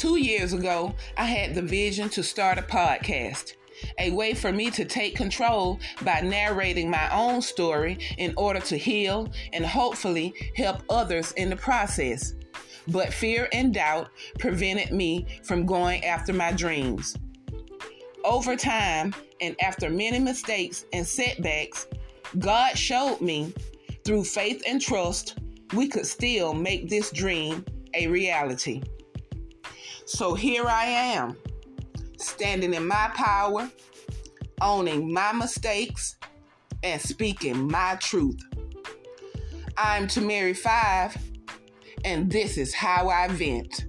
Two years ago, I had the vision to start a podcast, a way for me to take control by narrating my own story in order to heal and hopefully help others in the process. But fear and doubt prevented me from going after my dreams. Over time, and after many mistakes and setbacks, God showed me through faith and trust we could still make this dream a reality. So here I am, standing in my power, owning my mistakes, and speaking my truth. I'm Tamari Five, and this is how I vent.